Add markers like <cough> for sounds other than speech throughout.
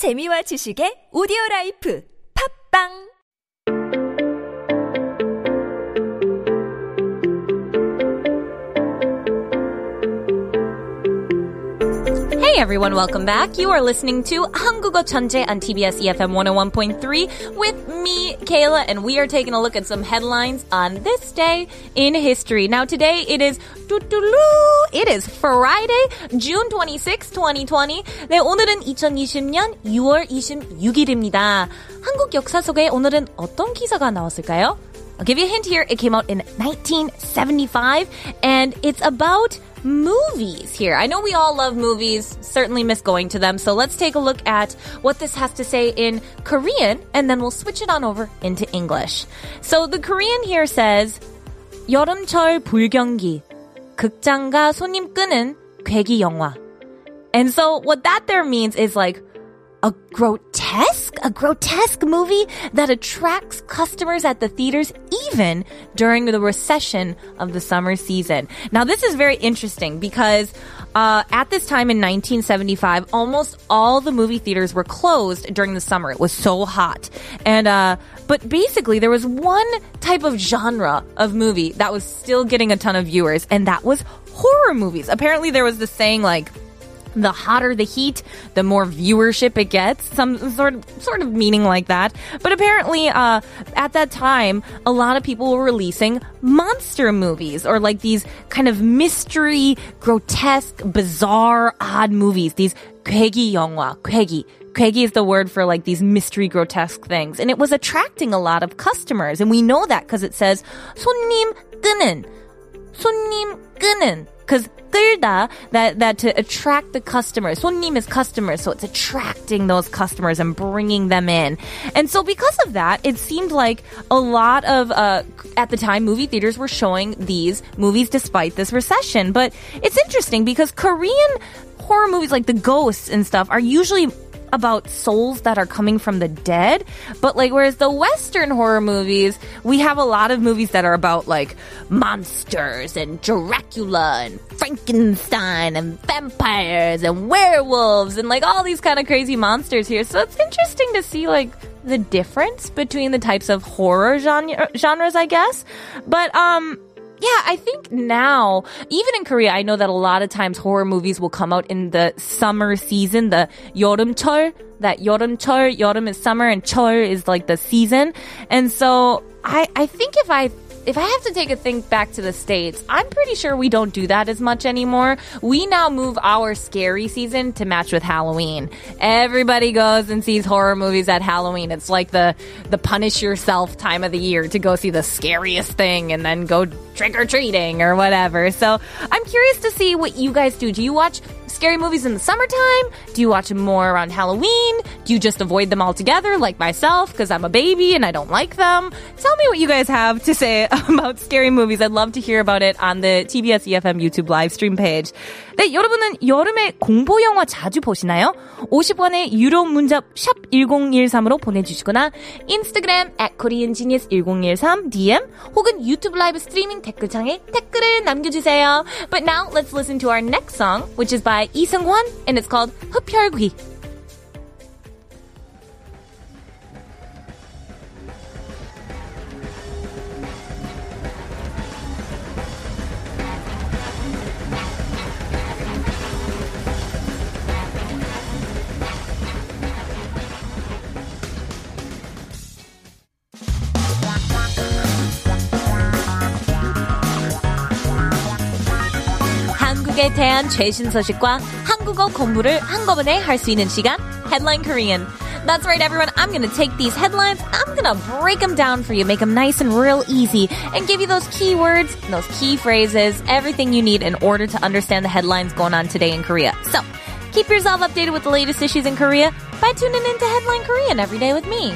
재미와 지식의 오디오 라이프. 팝빵 Hey everyone, welcome back. You are listening to 한국어 천재 on TBS EFM 101.3 with me, Kayla, and we are taking a look at some headlines on this day in history. Now today it is it is Friday, June 26, 2020. 네, 오늘은 2020년 6월 26일입니다. 한국 역사 속에 오늘은 어떤 기사가 나왔을까요? I'll give you a hint here. It came out in 1975 and it's about movies here. I know we all love movies, certainly miss going to them. So let's take a look at what this has to say in Korean and then we'll switch it on over into English. So the Korean here says 여름철 불경기 극장가 손님 끄는 괴기 영화. And so what that there means is like a grotesque, a grotesque movie that attracts customers at the theaters even during the recession of the summer season. Now, this is very interesting because uh, at this time in 1975, almost all the movie theaters were closed during the summer. It was so hot, and uh, but basically there was one type of genre of movie that was still getting a ton of viewers, and that was horror movies. Apparently, there was this saying like the hotter the heat, the more viewership it gets. Some sort of sort of meaning like that. But apparently, uh, at that time, a lot of people were releasing monster movies or like these kind of mystery, grotesque, bizarre, odd movies. These 괴기 영화, 괴기. 괴기 is the word for like these mystery grotesque things. And it was attracting a lot of customers. And we know that because it says 손님 끄는. 손님 끄는. Because 끌다, that, that to attract the customers. 손님 is customers, so it's attracting those customers and bringing them in. And so because of that, it seemed like a lot of, uh, at the time, movie theaters were showing these movies despite this recession. But it's interesting because Korean horror movies like the ghosts and stuff are usually about souls that are coming from the dead. But like, whereas the Western horror movies, we have a lot of movies that are about like monsters and Dracula and Frankenstein and vampires and werewolves and like all these kind of crazy monsters here. So it's interesting to see like the difference between the types of horror genre, genres, I guess. But, um, yeah, I think now, even in Korea, I know that a lot of times horror movies will come out in the summer season, the 여름철, that 여름철, 여름 is summer and 철 is like the season. And so I, I think if I if I have to take a think back to the States, I'm pretty sure we don't do that as much anymore. We now move our scary season to match with Halloween. Everybody goes and sees horror movies at Halloween. It's like the, the punish yourself time of the year to go see the scariest thing and then go trick or treating or whatever. So I'm curious to see what you guys do. Do you watch scary movies in the summertime? Do you watch them more around Halloween? Do you just avoid them altogether, like myself, because I'm a baby and I don't like them? Tell me what you guys have to say <laughs> about scary movies. I'd love to hear about it on the TBS EFM YouTube live stream page. 네, 여러분은 여름에 공포 영화 자주 보시나요? 50원의 유료 문자 샵 1013으로 보내주시거나 인스타그램 at koreangenius1013 DM 혹은 유튜브 라이브 스트리밍 댓글창에 댓글을 남겨주세요. But now let's listen to our next song, which is by Lee Seung-hwan, and it's called 흡혈 한국에 대한 최신 소식과 한국어 공부를 한꺼번에 할 수 있는 시간 Headline Korean. That's right, everyone. I'm gonna take these headlines, I'm gonna break them down for you, make them nice and real easy, and give you those key words, those key phrases, everything you need in order to understand the headlines going on today in Korea. So, keep yourself updated with the latest issues in Korea by tuning into Headline Korean every day with me.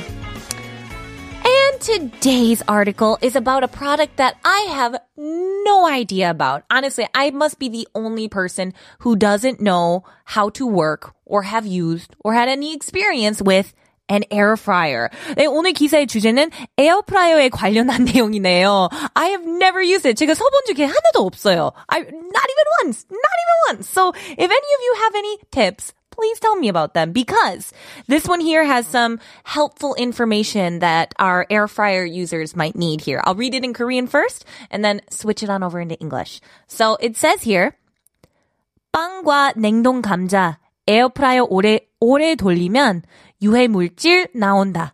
And today's article is about a product that I have no idea about. Honestly, I must be the only person who doesn't know how to work or have used or had any experience with an air fryer. 네, 오늘 기사의 주제는 에어프라이어에 관련한 <laughs> 내용이네요. I have never used it. 제가 써본 적이 하나도 없어요. I, not even once. Not even once. So if any of you have any tips, please tell me about them because this one here has some helpful information that our air fryer users might need here. I'll read it in Korean first and then switch it on over into English. So it says here, 빵과 냉동 감자 에어프라이어 오래 오래 돌리면 유해 물질 나온다.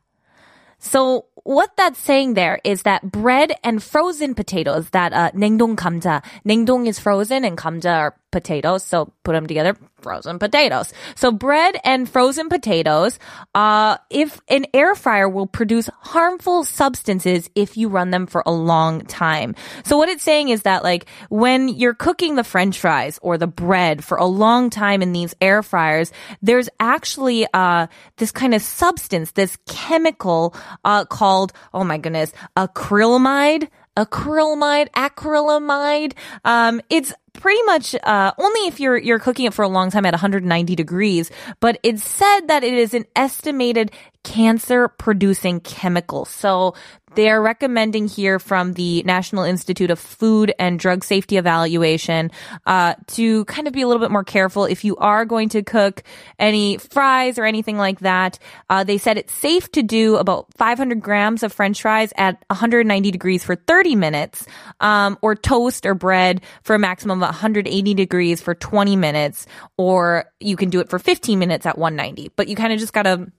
So what that's saying there is that bread and frozen potatoes, that uh, 냉동 감자, 냉동 is frozen and 감자 are potatoes, so put them together, frozen potatoes. So bread and frozen potatoes, uh, if an air fryer will produce harmful substances if you run them for a long time. So what it's saying is that like when you're cooking the french fries or the bread for a long time in these air fryers, there's actually, uh, this kind of substance, this chemical, uh, called, oh my goodness, acrylamide acrylamide, acrylamide. Um, it's pretty much uh, only if you're you're cooking it for a long time at 190 degrees. But it's said that it is an estimated cancer producing chemical. So they're recommending here from the National Institute of Food and Drug Safety Evaluation uh, to kind of be a little bit more careful if you are going to cook any fries or anything like that. Uh, they said it's safe to do about 500 grams of French fries at 190 degrees for 30 minutes, um, or toast or bread for a maximum of 180 degrees for 20 minutes, or you can do it for 15 minutes at 190. But you kind of just gotta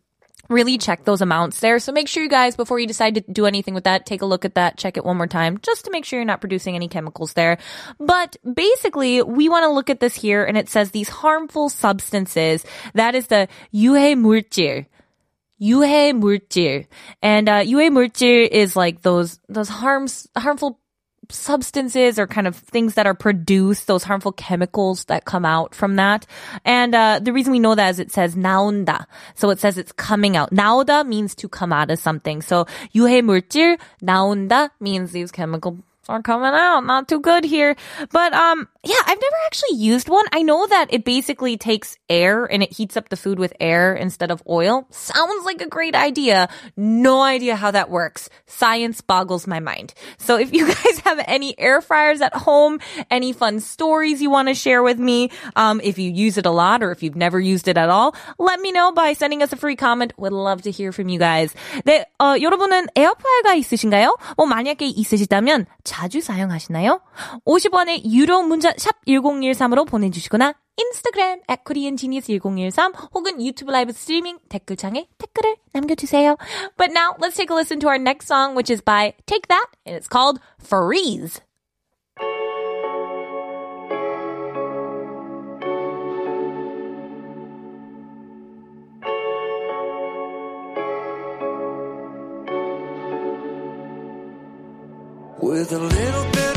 really check those amounts there. So make sure you guys, before you decide to do anything with that, take a look at that, check it one more time, just to make sure you're not producing any chemicals there. But basically, we want to look at this here, and it says these harmful substances. That is the 유해 물질. 유해 물질. And uh, 유해 물질 is like those those harms harmful substances or kind of things that are produced, those harmful chemicals that come out from that. And uh, the reason we know that is it says 나온다. So it says it's coming out. 나오다 means to come out of something. So 유해 물질 나온다 means these chemical are coming out. Not too good here. But um yeah, I've never actually used one. I know that it basically takes air and it heats up the food with air instead of oil. Sounds like a great idea. No idea how that works. Science boggles my mind. So if you guys <laughs> have any air fryers at home, any fun stories you want to share with me, um, if you use it a lot or if you've never used it at all, let me know by sending us a free comment. Would love to hear from you guys. 네, 어, 여러분은 에어프라이어가 있으신가요? 뭐 만약에 있으시다면 자주 사용하시나요? 50원의 유료 문자 샵 1013으로 보내주시거나 인스타그램 at koreangenius1013 혹은 유튜브 라이브 스트리밍 댓글창에 댓글을 남겨주세요. But now let's take a listen to our next song which is by Take That and it's called Freeze. With a little bit